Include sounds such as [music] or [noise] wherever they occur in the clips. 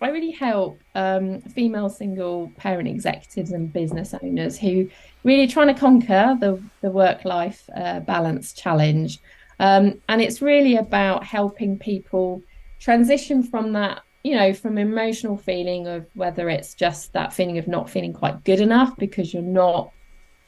I really help um, female single parent executives and business owners who really trying to conquer the the work life uh, balance challenge, um, and it's really about helping people transition from that you know from emotional feeling of whether it's just that feeling of not feeling quite good enough because you're not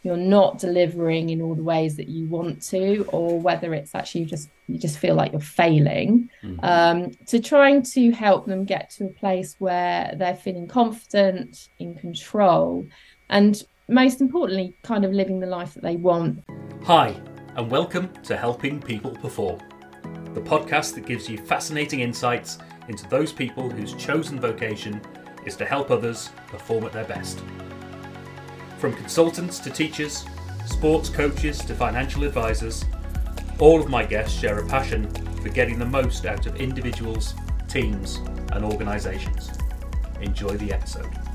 you're not delivering in all the ways that you want to or whether it's actually just you just feel like you're failing. Mm-hmm. um, to trying to help them get to a place where they're feeling confident in control and most importantly kind of living the life that they want. Hi and welcome to helping people perform the podcast that gives you fascinating insights into those people whose chosen vocation is to help others perform at their best from consultants to teachers, sports coaches to financial advisors, all of my guests share a passion for getting the most out of individuals, teams, and organisations. Enjoy the episode.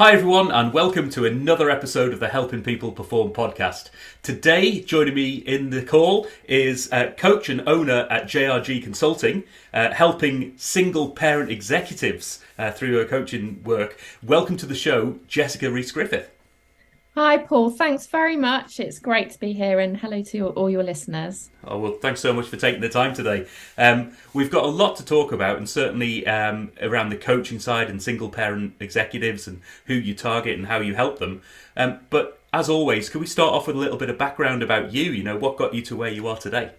Hi, everyone, and welcome to another episode of the Helping People Perform podcast. Today, joining me in the call is uh, coach and owner at JRG Consulting, uh, helping single parent executives uh, through her coaching work. Welcome to the show, Jessica Rhys-Griffith. Hi, Paul. Thanks very much. It's great to be here, and hello to all your listeners. Oh, well, thanks so much for taking the time today. Um, we've got a lot to talk about, and certainly um, around the coaching side and single parent executives and who you target and how you help them. Um, but as always, can we start off with a little bit of background about you? You know, what got you to where you are today?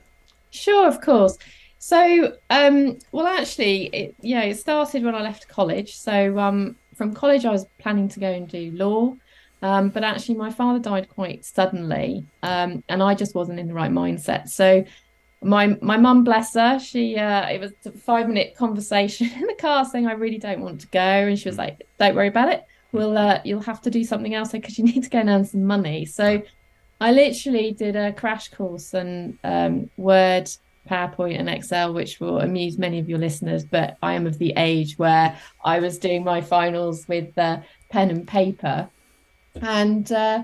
Sure, of course. So, um, well, actually, it, yeah, it started when I left college. So, um, from college, I was planning to go and do law, um, but actually, my father died quite suddenly, um, and I just wasn't in the right mindset. So, my my mum, bless her, she uh, it was a five minute conversation [laughs] in the car saying I really don't want to go, and she was like, "Don't worry about it. We'll uh, you'll have to do something else because you [laughs] need to go and earn some money." So, I literally did a crash course and um, Word PowerPoint and Excel, which will amuse many of your listeners. But I am of the age where I was doing my finals with uh, pen and paper. And uh,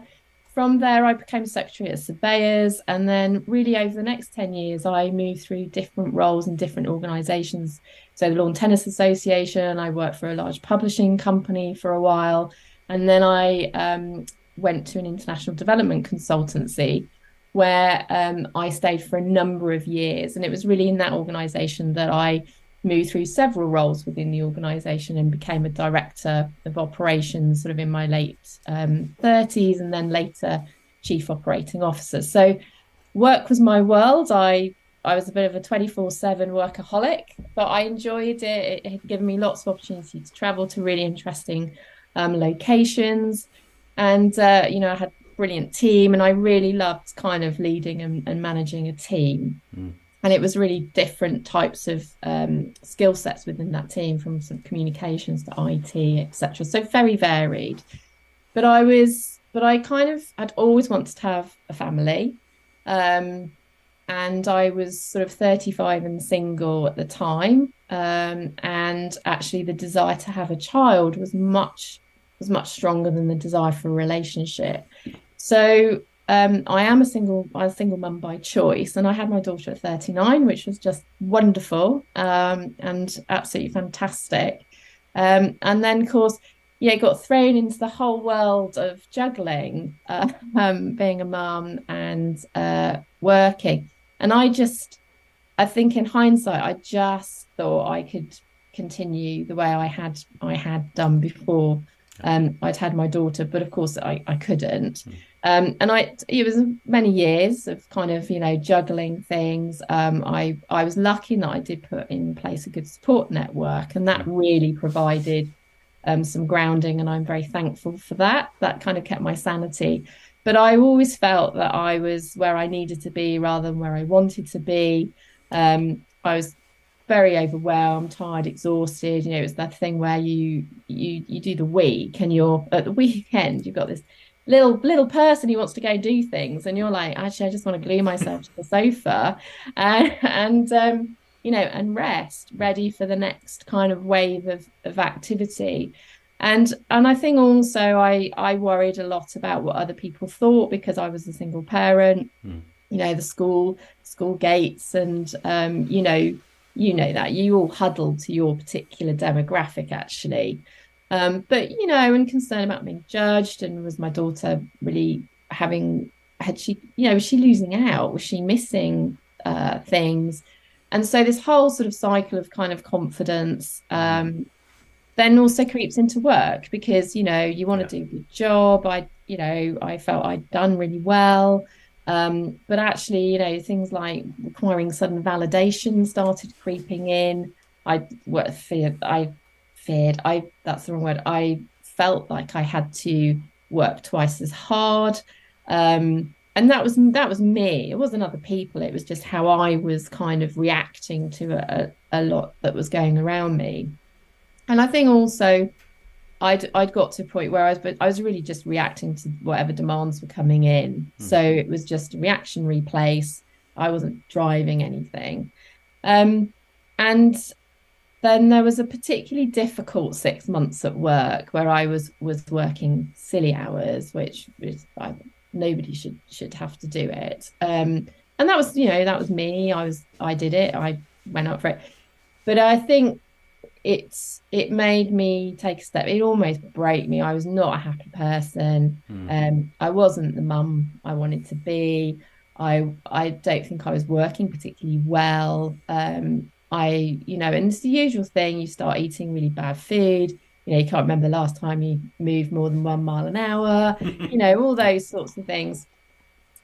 from there, I became secretary at Surveyors. And then, really, over the next 10 years, I moved through different roles in different organizations. So, the Lawn Tennis Association, I worked for a large publishing company for a while. And then I um, went to an international development consultancy where um, I stayed for a number of years. And it was really in that organization that I moved through several roles within the organization and became a director of operations sort of in my late um, 30s and then later chief operating officer. So work was my world. I I was a bit of a 24 7 workaholic, but I enjoyed it. It had given me lots of opportunity to travel to really interesting um, locations. And, uh, you know, I had a brilliant team and I really loved kind of leading and, and managing a team. Mm. And it was really different types of um, skill sets within that team, from communications to IT, etc. So very varied. But I was, but I kind of, I'd always wanted to have a family. Um, and I was sort of 35 and single at the time. Um, and actually, the desire to have a child was much was much stronger than the desire for a relationship. So um, I am a single, a single mum by choice, and I had my daughter at 39, which was just wonderful um, and absolutely fantastic. Um, and then, of course, yeah, got thrown into the whole world of juggling, uh, [laughs] being a mum and uh, working. And I just, I think in hindsight, I just thought I could continue the way I had I had done before um, I'd had my daughter, but of course I, I couldn't. Mm. Um, and I, it was many years of kind of, you know, juggling things. Um, I, I was lucky that I did put in place a good support network, and that really provided um, some grounding. And I'm very thankful for that. That kind of kept my sanity. But I always felt that I was where I needed to be rather than where I wanted to be. Um, I was very overwhelmed, tired, exhausted. You know, it's that thing where you you you do the week and you're at the [laughs] weekend, you've got this little little person who wants to go do things, and you're like, actually, I just want to glue myself to the sofa [laughs] and and um, you know and rest, ready for the next kind of wave of of activity. And and I think also I I worried a lot about what other people thought because I was a single parent. Mm. You know, the school school gates and um, you know you know that you all huddle to your particular demographic actually. Um, but you know and concerned about being judged and was my daughter really having had she you know was she losing out? Was she missing uh, things? And so this whole sort of cycle of kind of confidence um, then also creeps into work because you know you want to yeah. do a good job. I you know i felt i'd done really well um, but actually you know things like requiring sudden validation started creeping in. I what feared i feared i that's the wrong word. I felt like i had to work twice as hard. Um, and that was that was me. It wasn't other people. It was just how i was kind of reacting to a, a lot that was going around me. And I think also I'd I'd got to a point where I was but I was really just reacting to whatever demands were coming in. Mm. So it was just a reactionary place. I wasn't driving anything. Um, and then there was a particularly difficult six months at work where I was was working silly hours, which is I, nobody should should have to do it. Um, and that was you know that was me. I was I did it. I went up for it. But I think it's it made me take a step. It almost broke me. I was not a happy person. Mm. Um, I wasn't the mum I wanted to be. I I don't think I was working particularly well. Um, I you know, and it's the usual thing. You start eating really bad food. You know, you can't remember the last time you moved more than one mile an hour. [laughs] you know, all those sorts of things.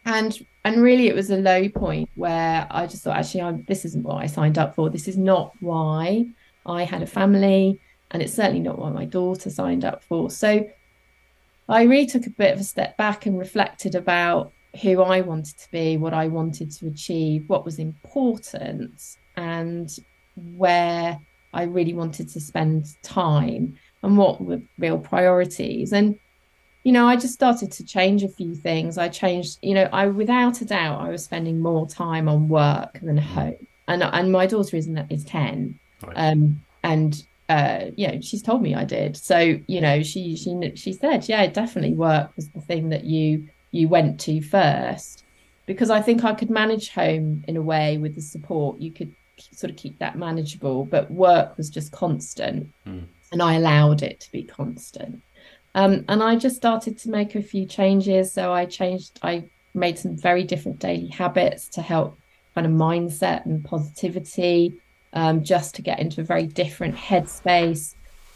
And and really, it was a low point where I just thought, actually, I'm, this isn't what I signed up for. This is not why I had a family, and it's certainly not what my daughter signed up for. So I really took a bit of a step back and reflected about who I wanted to be, what I wanted to achieve, what was important, and where I really wanted to spend time and what were real priorities. And, you know, I just started to change a few things. I changed, you know, I without a doubt I was spending more time on work than home. And and my daughter is is 10. Right. Um, and uh, you know, she's told me I did. So you know, she she she said, yeah, definitely work was the thing that you you went to first, because I think I could manage home in a way with the support. You could sort of keep that manageable, but work was just constant, mm. and I allowed it to be constant. Um, and I just started to make a few changes. So I changed. I made some very different daily habits to help kind of mindset and positivity um, just to get into a very different headspace.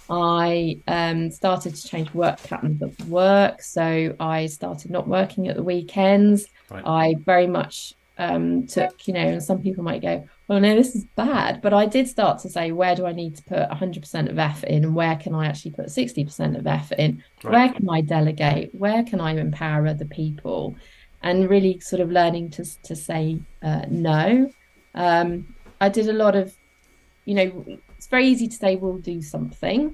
I um, started to change work patterns at work. So I started not working at the weekends. Right. I very much um, took, you know, and some people might go, well, no, this is bad. But I did start to say, where do I need to put 100% of effort in? And where can I actually put 60% of effort in? Right. Where can I delegate? Where can I empower other people? And really sort of learning to, to say uh, no. Um, I did a lot of you know, it's very easy to say we'll do something,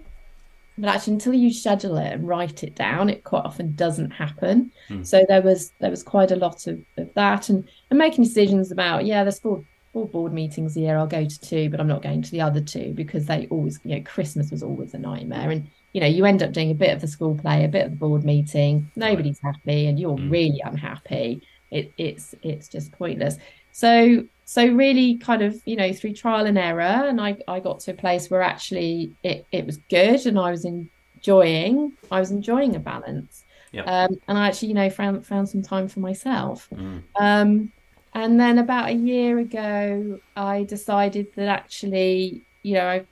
but actually until you schedule it and write it down, it quite often doesn't happen. Mm. So there was there was quite a lot of, of that and, and making decisions about, yeah, there's four four board meetings a year, I'll go to two, but I'm not going to the other two because they always, you know, Christmas was always a nightmare. And you know, you end up doing a bit of the school play, a bit of the board meeting, nobody's happy, and you're mm. really unhappy. It, it's it's just pointless. So so really kind of you know through trial and error and I, I got to a place where actually it, it was good and I was enjoying I was enjoying a balance yep. um, and I actually you know found found some time for myself mm. um, and then about a year ago I decided that actually you know I,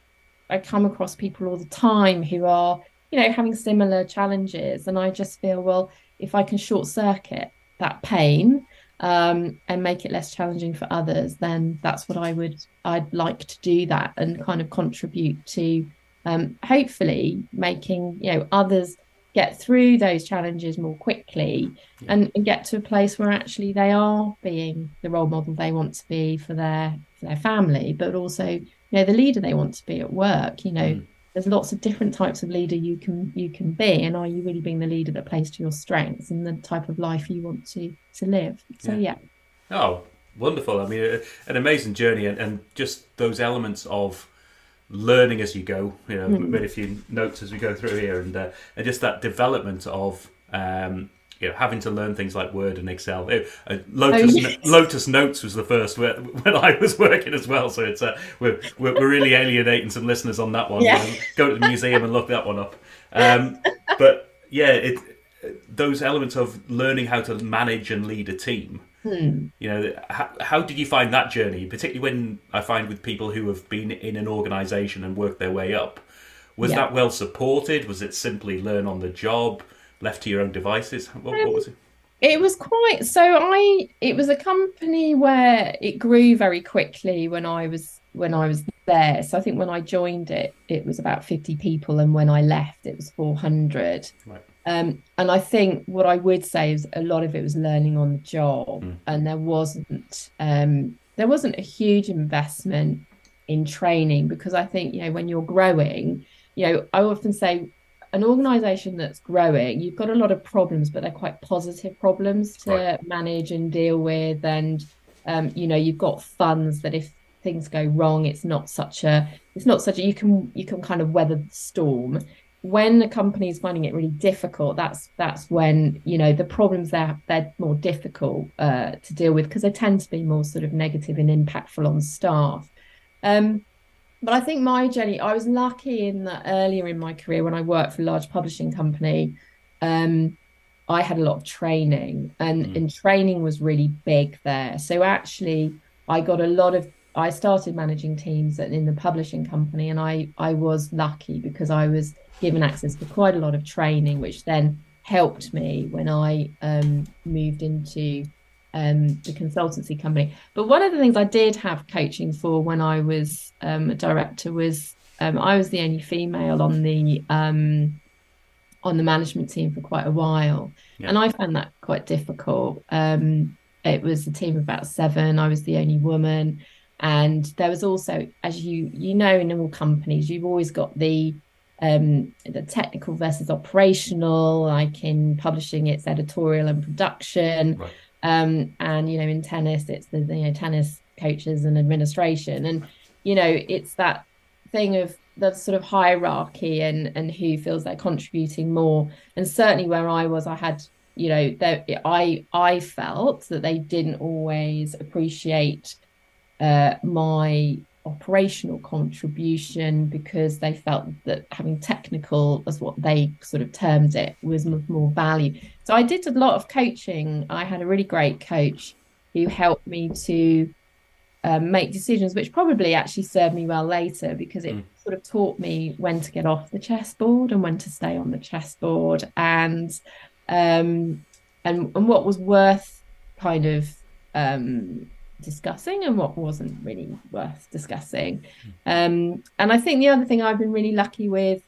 I come across people all the time who are you know having similar challenges and I just feel well if I can short circuit that pain um, and make it less challenging for others, then that's what I would I'd like to do that and kind of contribute to um, hopefully making you know others get through those challenges more quickly yeah. and, and, get to a place where actually they are being the role model they want to be for their for their family, but also you know the leader they want to be at work. You know, mm there's lots of different types of leader you can you can be and are you really being the leader that plays to your strengths and the type of life you want to to live so yeah, yeah. oh wonderful i mean an amazing journey and, and just those elements of learning as you go you know mm. made a few notes as we go through here and uh, and just that development of um, you know having to learn things like Word and Excel. Uh, Lotus, oh, yes. Lotus Notes was the first where, when I was working as well. So it's uh, we're, we're really alienating some listeners on that one. Yeah. Go to the museum and look that one up. Um, but yeah, it those elements of learning how to manage and lead a team. Hmm. You know, how, how did you find that journey? Particularly when I find with people who have been in an organisation and worked their way up, was yeah. that well supported? Was it simply learn on the job, left to your own devices? What, um, what was it? It was quite so. I it was a company where it grew very quickly when I was when I was there. So I think when I joined it, it was about fifty people, and when I left, it was four hundred. Right. Um, and I think what I would say is a lot of it was learning on the job, mm. and there wasn't um, there wasn't a huge investment in training because I think you know when you're growing, you know I often say an organization that's growing, you've got a lot of problems, but they're quite positive problems to right. manage and deal with, and um, you know you've got funds that if things go wrong, it's not such a it's not such a you can you can kind of weather the storm when the company is finding it really difficult, that's that's when you know the problems there they're more difficult uh, to deal with because they tend to be more sort of negative and impactful on staff. Um, but I think my journey, I was lucky in that earlier in my career when I worked for a large publishing company, um, I had a lot of training, and mm. and training was really big there. So actually, I got a lot of I started managing teams in the publishing company, and I I was lucky because I was given access to quite a lot of training, which then helped me when I um, moved into um, the consultancy company. But one of the things I did have coaching for when I was um, a director was um, I was the only female on the um, on the management team for quite a while, yeah. and I found that quite difficult. Um, it was a team of about seven. I was the only woman, and there was also, as you you know, in all companies, you've always got the um, the technical versus operational, like in publishing, it's editorial and production. Right. Um, and, you know, in tennis, it's the, you know, tennis coaches and administration. And, you know, it's that thing of the sort of hierarchy and, and who feels they're contributing more. And certainly where I was, I had, you know, I, I felt that they didn't always appreciate uh, my operational contribution because they felt that having technical as what they sort of termed it was more value so i did a lot of coaching. I had a really great coach who helped me to um, make decisions which probably actually served me well later because it mm. sort of taught me when to get off the chessboard and when to stay on the chessboard. And um and and what was worth kind of um discussing and what wasn't really worth discussing. Um, and I think the other thing I've been really lucky with,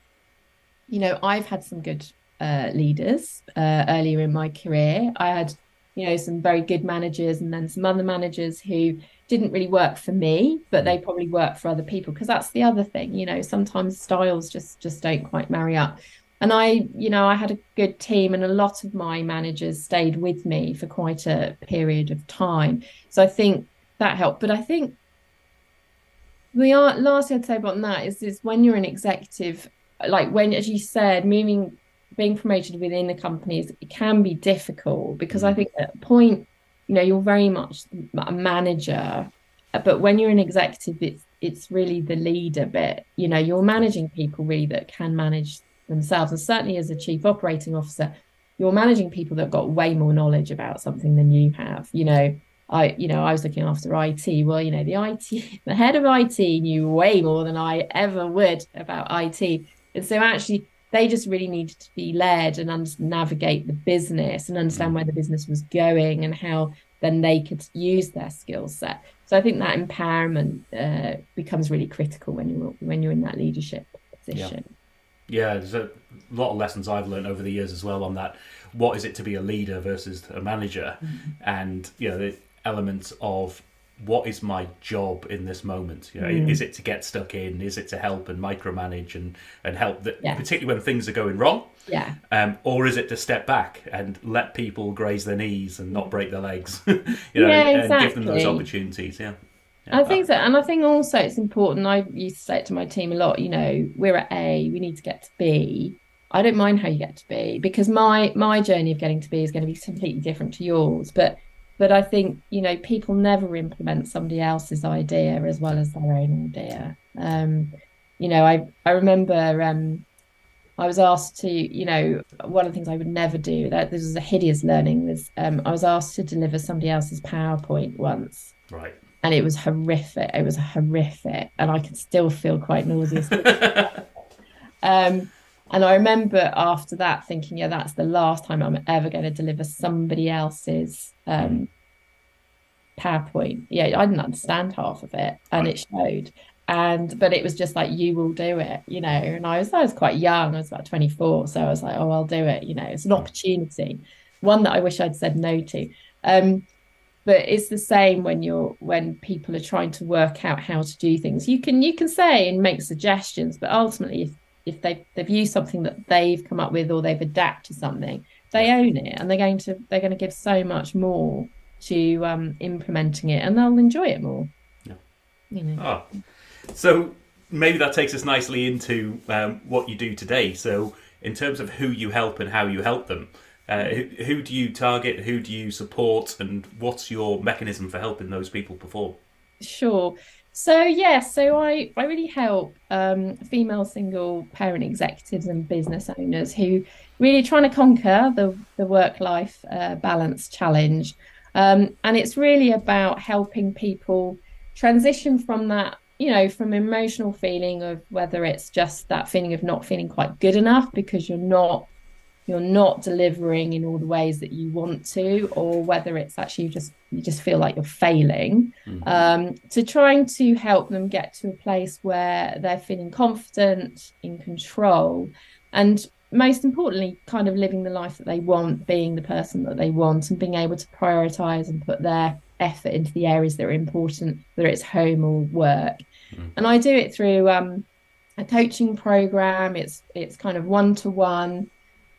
you know, I've had some good uh, leaders uh, earlier in my career. I had, you know, some very good managers and then some other managers who didn't really work for me, but they probably work for other people because that's the other thing, you know, sometimes styles just just don't quite marry up and I, you know, I had a good team, and a lot of my managers stayed with me for quite a period of time. So I think that helped. But I think the last thing I'd say about that is is when you're an executive, like when, as you said, moving, being promoted within the companies, it can be difficult because I mm. think at a point, you know, you're very much a manager, but when you're an executive, it's it's really the leader bit. You know, you're managing people really that can manage themselves. And certainly as a chief operating officer, you're managing people that got way more knowledge about something than you have. You know, I, you know, I was looking after IT. Well, you know, the IT, [laughs] the head of IT knew way more than I ever would about IT. And so actually, they just really needed to be led and under- navigate the business and understand where the business was going and how then they could use their skill set. So I think that empowerment uh, becomes really critical when you're when you're in that leadership position. Yeah. Yeah, there's a lot of lessons I've learned over the years as well on that. What is it to be a leader versus a manager? Mm-hmm. And, you know, the elements of what is my job in this moment? You know, mm. is it to get stuck in? Is it to help and micromanage and, and help that, yeah. particularly when things are going wrong? Yeah. Um, or is it to step back and let people graze their knees and not break their legs? [laughs] you know, yeah, exactly. and give them those opportunities. Yeah. I think so. And I think also it's important. I used to say it to my team a lot, you know, we're at A, we need to get to B. I don't mind how you get to B because my my journey of getting to B is going to be completely different to yours. But but I think you know people never implement somebody else's idea as well as their own idea. Um, you know, I I remember um, I was asked to, you know, one of the things I would never do. That this was a hideous learning. Was um, I was asked to deliver somebody else's PowerPoint once, right? And it was horrific. It was horrific, and I can still feel quite nauseous. [laughs] um, and I remember after that thinking, yeah, that's the last time I'm ever going to deliver somebody else's um, PowerPoint. Yeah, I didn't understand half of it, and it showed and but it was just like you will do it you know and i was i was quite young i was about 24 so i was like oh i'll do it you know it's an opportunity one that i wish i'd said no to um but it's the same when you're when people are trying to work out how to do things. You can you can say and make suggestions but ultimately if if they've they've used something that they've come up with or they've adapted something they own it and they're going to they're going to give so much more to um implementing it and they'll enjoy it more. Yeah. you know. Oh so maybe that takes us nicely into um, what you do today. So, in terms of who you help and how you help them, uh, who, who, do you target? Who do you support? And what's your mechanism for helping those people perform? Sure. So yeah, so I, I really help um, female single parent executives and business owners who really trying to conquer the the work life uh, balance challenge, um, and it's really about helping people transition from that you know, from emotional feeling of whether it's just that feeling of not feeling quite good enough because you're not you're not delivering in all the ways that you want to, or whether it's actually you just you just feel like you're failing, mm-hmm. um, to trying to help them get to a place where they're feeling confident, in control, and most importantly, kind of living the life that they want, being the person that they want, and being able to prioritize and put their effort into the areas that are important, whether it's home or work. Mm. And I do it through um, a coaching program. It's it's kind of one to one,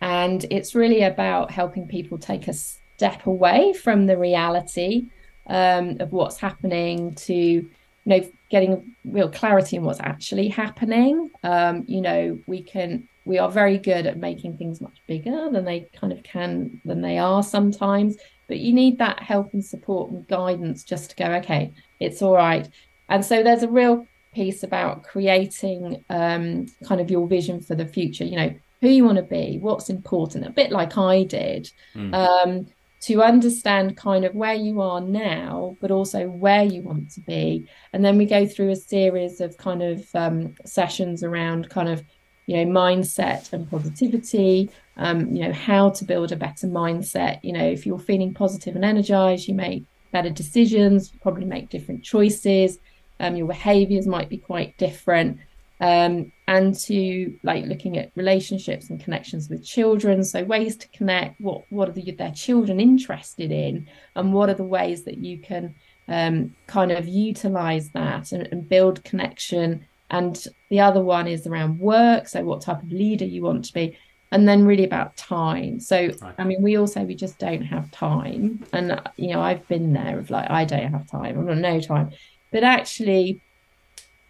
and it's really about helping people take a step away from the reality um, of what's happening to you know getting real clarity in what's actually happening. Um, you know, we can we are very good at making things much bigger than they kind of can than they are sometimes. But you need that help and support and guidance just to go okay it's all right. And so there's a real piece about creating um, kind of your vision for the future. You know who you want to be what's important a bit like i did mm. um, to understand kind of where you are now but also where you want to be. And then we go through a series of kind of um, sessions around kind of you know mindset and positivity um, you know how to build a better mindset. You know if you're feeling positive and energized you make better decisions probably make different choices um, your behaviors might be quite different. Um, and to like looking at relationships and connections with children. So ways to connect what what are the, their children interested in and what are the ways that you can um, kind of utilize that and, and build connection. And the other one is around work so what type of leader you want to be and then really about time. So right. i mean we all say we just don't have time and you know i've been there of like i don't have time i've got no time. But actually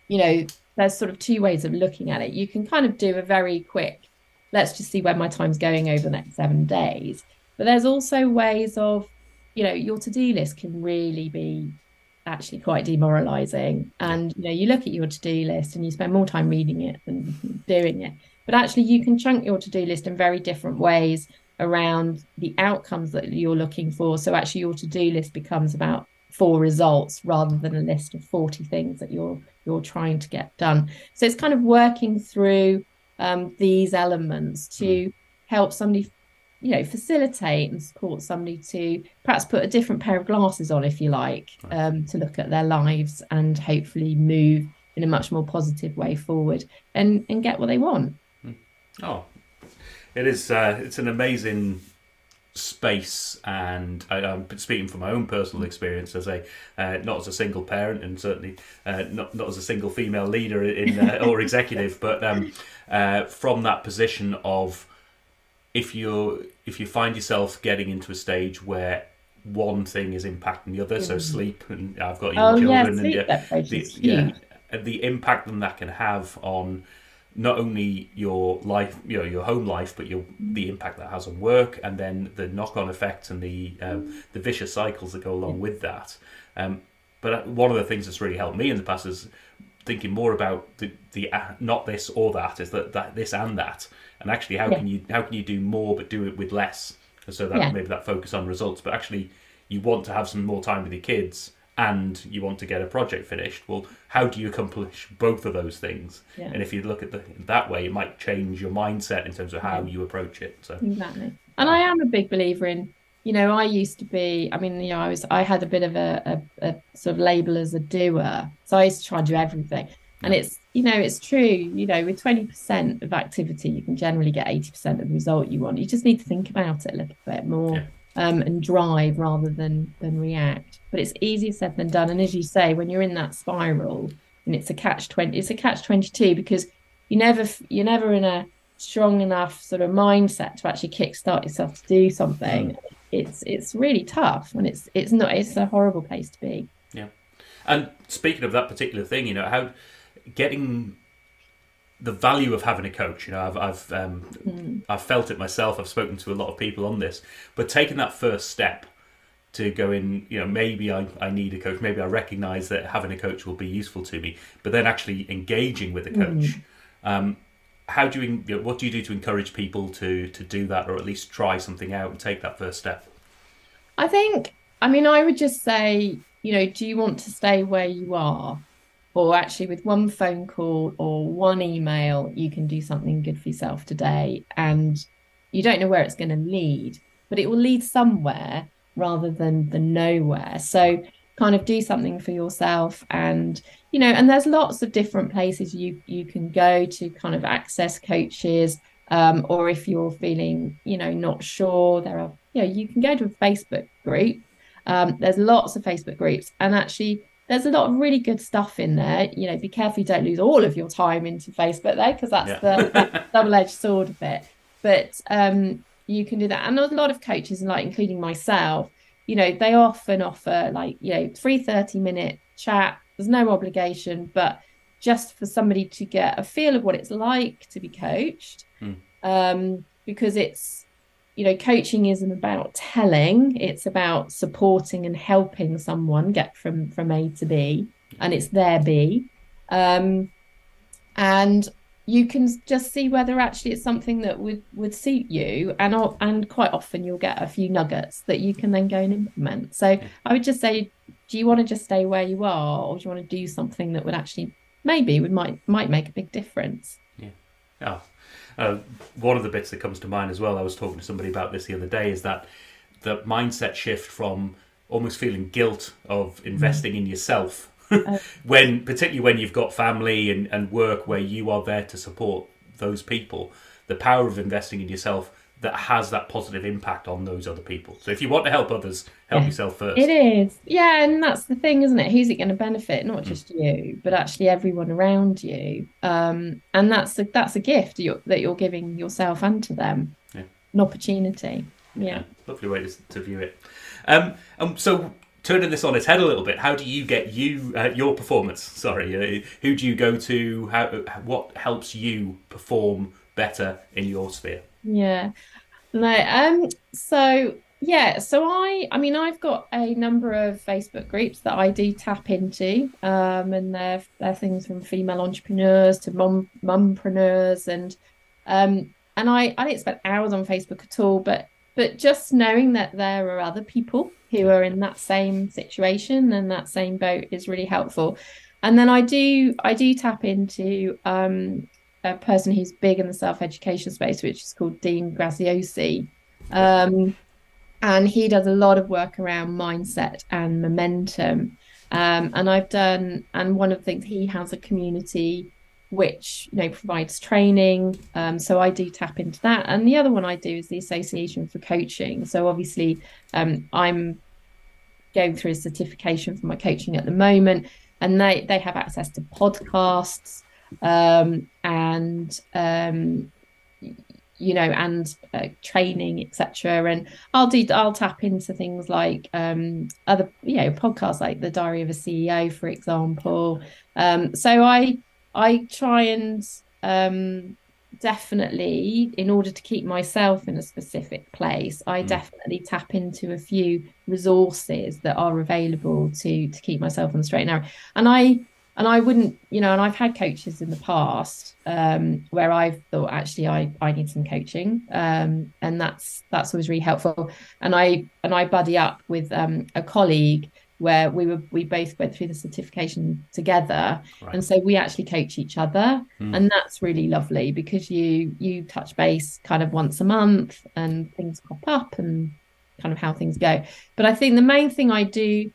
you know there's sort of two ways of looking at it you can kind of do a very quick let's just see where my time's going over the next seven days but there's also ways of you know your to-do list can really be actually quite demoralizing. And you know, you look at your to-do list and you spend more time reading it than doing it. But actually you can chunk your to-do list in very different ways around the outcomes that you're looking for. So actually your to-do list becomes about four results rather than a list of 40 things that you're you're trying to get done. So it's kind of working through um, these elements to hmm. help somebody you know facilitate and support somebody to perhaps put a different pair of glasses on if you like um, to look at their lives and hopefully move in a much more positive way forward and and get what they want hmm. oh it is uh, it's an amazing space and I, am speaking from my own personal experience as a uh, not as a single parent and certainly uh, not not as a single female leader in uh, or [laughs] executive but um, uh, from that position of if you if you find yourself getting into a stage where one thing is impacting the other, mm. so sleep and I've got young oh, children, yeah, and yeah, the, yeah, the impact that that can have on not only your life, you know, your home life, but your the impact that has on work, and then the knock-on effects and the um, the vicious cycles that go along with that. Um, but one of the things that's really helped me in the past is thinking more about the, the uh, not this or that is that, that this and that, and actually how yeah. can you how can you do more but do it with less? So that yeah. maybe that focus on results, but actually you want to have some more time with your kids and you want to get a project finished well how do you accomplish both of those things? Yeah. and if you look at the that way it might change your mindset in terms of how you approach it so. Exactly. And i am a big believer in you know i used to be i mean you know i was i had a bit of a, a, a sort of label as a doer so i used to try and do everything. And it's you know it's true you know with 20% of activity you can generally get 80% of the result you want. You just need to think about it a little bit more yeah. um, and drive rather than than react. But it's easier said than done. And as you say, when you're in that spiral, and it's a catch twenty, it's a catch twenty two because you never you're never in a strong enough sort of mindset to actually kickstart yourself to do something. Mm. It's it's really tough, and it's it's not it's a horrible place to be. Yeah, and speaking of that particular thing, you know how getting the value of having a coach. You know, I've I've um, mm. I've felt it myself. I've spoken to a lot of people on this, but taking that first step to go in, you know, maybe I, I need a coach. Maybe I recognise that having a coach will be useful to me. But then actually engaging with a coach. Mm. Um, how do you, you know, what do you do to encourage people to to do that, or at least try something out and take that first step? I think. I mean, I would just say, you know, do you want to stay where you are? or actually with one phone call or one email you can do something good for yourself today and you don't know where it's going to lead but it will lead somewhere rather than the nowhere so kind of do something for yourself and you know and there's lots of different places you you can go to kind of access coaches um, or if you're feeling you know not sure there are you know you can go to a facebook group um, there's lots of facebook groups and actually there's a lot of really good stuff in there. You know, be careful you don't lose all of your time into Facebook there, because that's yeah. the [laughs] double-edged sword of it. But um, you can do that, and a lot of coaches, like including myself, you know, they often offer like you know three 30 minute chat. There's no obligation, but just for somebody to get a feel of what it's like to be coached, hmm. um, because it's you know, coaching isn't about telling, it's about supporting and helping someone get from from A to B, and it's their B. Um, and you can just see whether actually it's something that would would suit you and and quite often you'll get a few nuggets that you can then go and implement. So i would just say do you want to just stay where you are or do you want to do something that would actually maybe would might might make a big difference? Yeah. Oh uh, one of the bits that comes to mind as well, I was talking to somebody about this the other day, is that the mindset shift from almost feeling guilt of investing in yourself [laughs] when particularly when you've got family and, and work where you are there to support those people the power of investing in yourself that has that positive impact on those other people. So if you want to help others, help yourself first. It is. Yeah, and that's the thing, isn't it? Who's it going to benefit? Not mm. just mm. you, but actually everyone around you. Um, and that's a, that's a gift you're, that you're giving yourself and to them. Yeah. An opportunity. Yeah. yeah. Lovely way to, to view it. Um, um, so turning this on its head a little bit, how do you get you uh, your performance? Sorry, uh, who do you go to? How what helps you perform better in your sphere? Yeah. No, um, so yeah, so I I mean I've got a number of Facebook groups that I do tap into. Um, and they're they're things from female entrepreneurs to mum mumpreneurs and um and I, I didn't spend hours on Facebook at all, but but just knowing that there are other people who are in that same situation and that same boat is really helpful. And then I do I do tap into um a person who's big in the self education space, which is called Dean Graziosi. Um, and he does a lot of work around mindset and momentum. Um, and I've done, and one of the things he has a community which you know provides training. Um, so I do tap into that. And the other one I do is the Association for Coaching. So obviously, um, I'm going through a certification for my coaching at the moment, and they they have access to podcasts um, and um, you know, and uh, training, etc. And I'll do, I'll tap into things like um, other, you know, podcasts like the Diary of a CEO, for example. Um, so I, I try and um, definitely, in order to keep myself in a specific place, I mm. definitely tap into a few resources that are available to to keep myself on the straight and narrow. And I and I wouldn't, you know, and I've had coaches in the past um, where I've thought actually I I need some coaching, um, and that's that's always really helpful. And I and I buddy up with um, a colleague where we were we both went through the certification together right. and so we actually coach each other mm. and that's really lovely because you you touch base kind of once a month and things pop up and kind of how things go but i think the main thing i do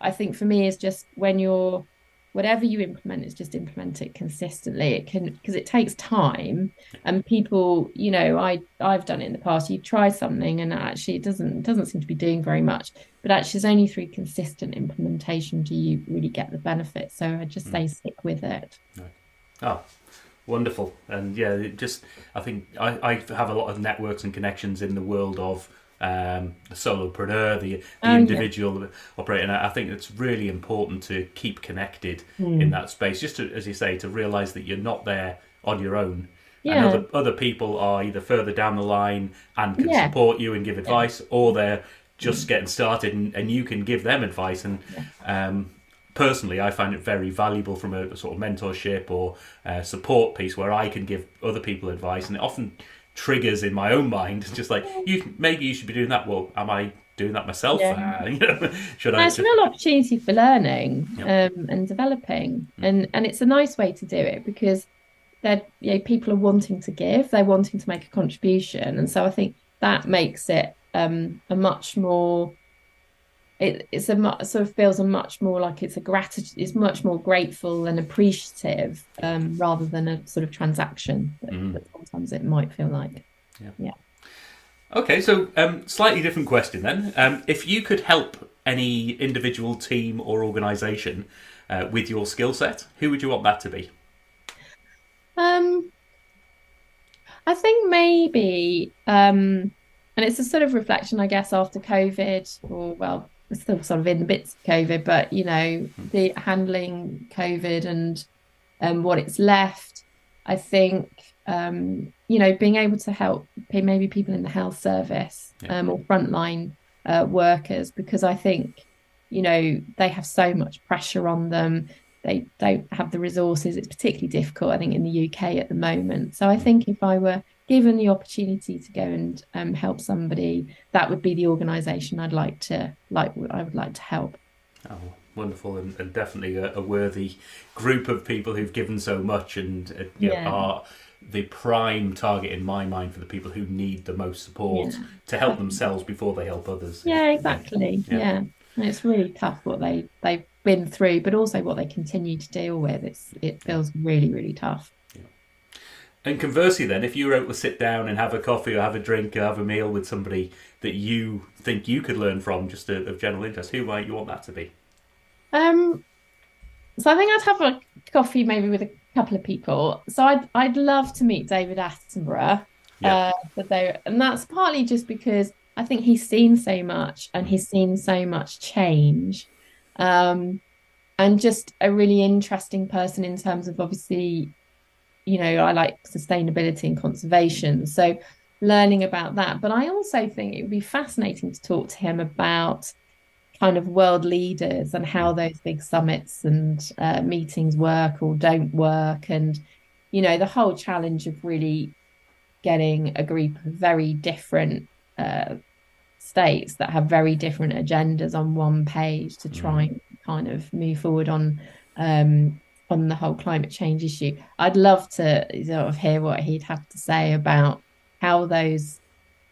i think for me is just when you're whatever you implement is just implement it consistently. It can because it takes time and people you know i i've done it in the past. You try something and actually it doesn't doesn't seem to be doing very much but actually it's only through consistent implementation do you really get the benefit. So i just mm. say stick with it. Oh wonderful. And yeah just i think I, I have a lot of networks and connections in the world of um, the solopreneur, the, the oh, individual yeah. operator. And I think it's really important to keep connected mm. in that space, just to, as you say, to realize that you're not there on your own. Yeah. And other, other people are either further down the line and can yeah. support you and give advice, or they're just getting started and, and you can give them advice. And um, personally, I find it very valuable from a, a sort of mentorship or uh, support piece where I can give other people advice. And it often triggers in my own mind. just like you, maybe you should be doing that. Well, am I doing that myself? Yeah. Uh, [laughs] you know, should I? It's a real opportunity for learning yep. um, and developing, mm. and and it's a nice way to do it because that you know, people are wanting to give, they're wanting to make a contribution, and so I think that makes it um, a much more it, it's a much, sort of feels a much more like it's a gratitude it's much more grateful and appreciative um, rather than a sort of transaction that, mm. that, sometimes it might feel like yeah, yeah. okay so um, slightly different question then um, if you could help any individual team or organization uh, with your skill set who would you want that to be um i think maybe um and it's a sort of reflection i guess after covid or well still sort of in the bits of COVID, but you know, the handling COVID and um, what it's left, I think, um, you know, being able to help maybe people in the health service um, or frontline uh, workers, because I think, you know, they have so much pressure on them. They don't have the resources. It's particularly difficult, I think, in the UK at the moment. So I think if I were given the opportunity to go and um, help somebody, that would be the organisation I'd like to like. I would like to help. Oh, wonderful, and, and definitely a, a, worthy group of people who've given so much and uh, yeah. know, are the prime target in my mind for the people who need the most support yeah. to help themselves before they help others. Yeah, exactly. Yeah. yeah. And it's really tough what they they've been through, but also what they continue to deal with. It's it feels really really tough. And conversely, then, if you were able to sit down and have a coffee or have a drink or have a meal with somebody that you think you could learn from, just of general interest, who might you want that to be? Um, so I think I'd have a coffee maybe with a couple of people. So I'd I'd love to meet David Attenborough. Yeah. Uh, and that's partly just because I think he's seen so much and he's seen so much change. Um, and just a really interesting person in terms of obviously you know, I like sustainability and conservation. So learning about that. But I also think it would be fascinating to talk to him about kind of world leaders and how those big summits and uh, meetings work or don't work. And, you know, the whole challenge of really getting a group of very different uh, states that have very different agendas on one page to try mm. and kind of move forward on um, on the whole climate change issue. I'd love to sort of hear what he'd have to say about how those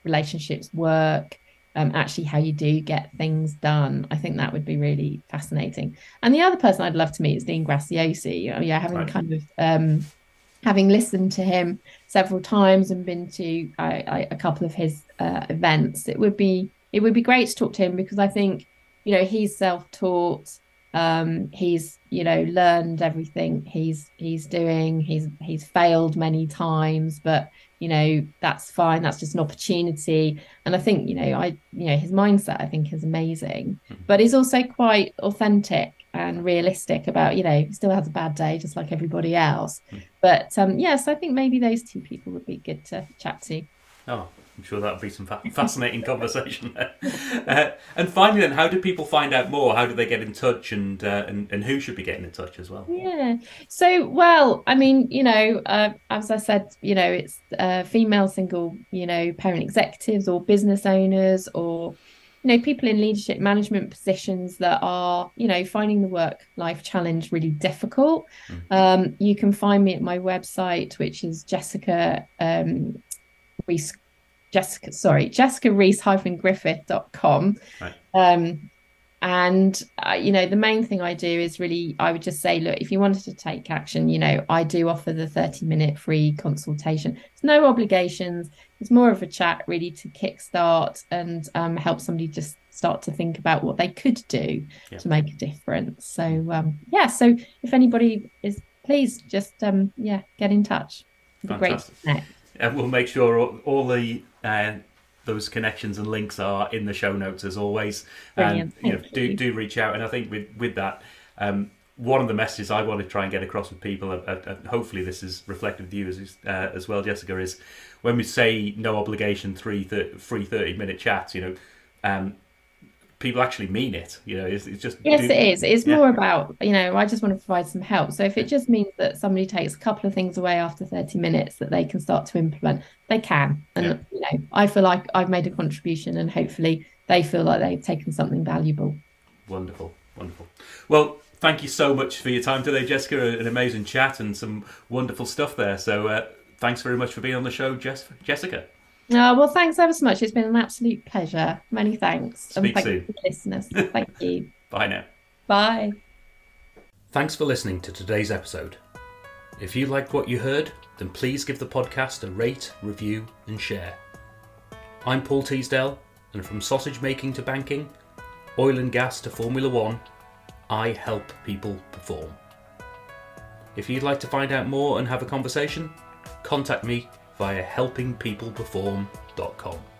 relationships work, um, actually how you do get things done. I think that would be really fascinating. And the other person I'd love to meet is Dean Graziosi. Yeah, having right. kind of um, having listened to him several times and been to I, I, a couple of his uh, events, it would be it would be great to talk to him because I think you know he's self-taught um, he's you know learned everything he's he's doing he's he's failed many times but you know that's fine that's just an opportunity and i think you know i you know his mindset i think is amazing mm-hmm. but he's also quite authentic and realistic about, you know, still has a bad day just like everybody else. Hmm. But um, yes, I think maybe those two people would be good to chat to. Oh, I'm sure that'll be some fa- fascinating conversation there. [laughs] Uh, and finally, then, how do people find out more? How do they get in touch, and uh, and and who should be getting in touch as well? Yeah. So, well, I mean, you know, uh, as I said, you know, it's uh, female single, you know, parent executives or business owners or, you know, people in leadership management positions that are, you know, finding the work life challenge really difficult. Um, you can find me at my website, which is Jessica um. Jessica, sorry, Jessica Rhys-Griffith.com. Right. Um, and uh, you know the main thing i do is really i would just say look if you wanted to take action you know i do offer the 30 minute free consultation it's no obligations it's more of a chat really to kickstart and um, help somebody just start to think about what they could do Yeah. to make a difference so um, yeah so if anybody is please just um, yeah get in touch It'd be great to Fantastic. And we'll make sure all, all the uh, those connections and links are in the show notes as always. Brilliant, And you know, do do reach out. And I think with with that, um, one of the messages I want to try and get across with people, and hopefully this is reflected with you as uh, as well, Jessica, is when we say no obligation three thir- free thirty minute chats. You know, um, people actually mean it. You know, it's, it's just Yes, do- it is. It's Yeah. more about, you know, I just want to provide some help. So if it just means that somebody takes a couple of things away after 30 minutes that they can start to implement, they can. And, Yeah. you know, I feel like I've made a contribution and hopefully they feel like they've taken something valuable. Wonderful, wonderful. Well, thank you so much for your time today, Jessica. An amazing chat and some wonderful stuff there. So, uh, thanks very much for being on the show, Jess- Jessica. Uh, well, thanks ever so much. It's been an absolute pleasure. Many thanks. Speak and thank soon. you to the listeners. Thank you. [laughs] Bye now. Bye. Thanks for listening to today's episode. If you liked what you heard, then please give the podcast a rate, review, and share. I'm Paul Teasdale, and from sausage making to banking, oil and gas to Formula One, I help people perform. If you'd like to find out more and have a conversation, contact me via helpingpeopleperform.com.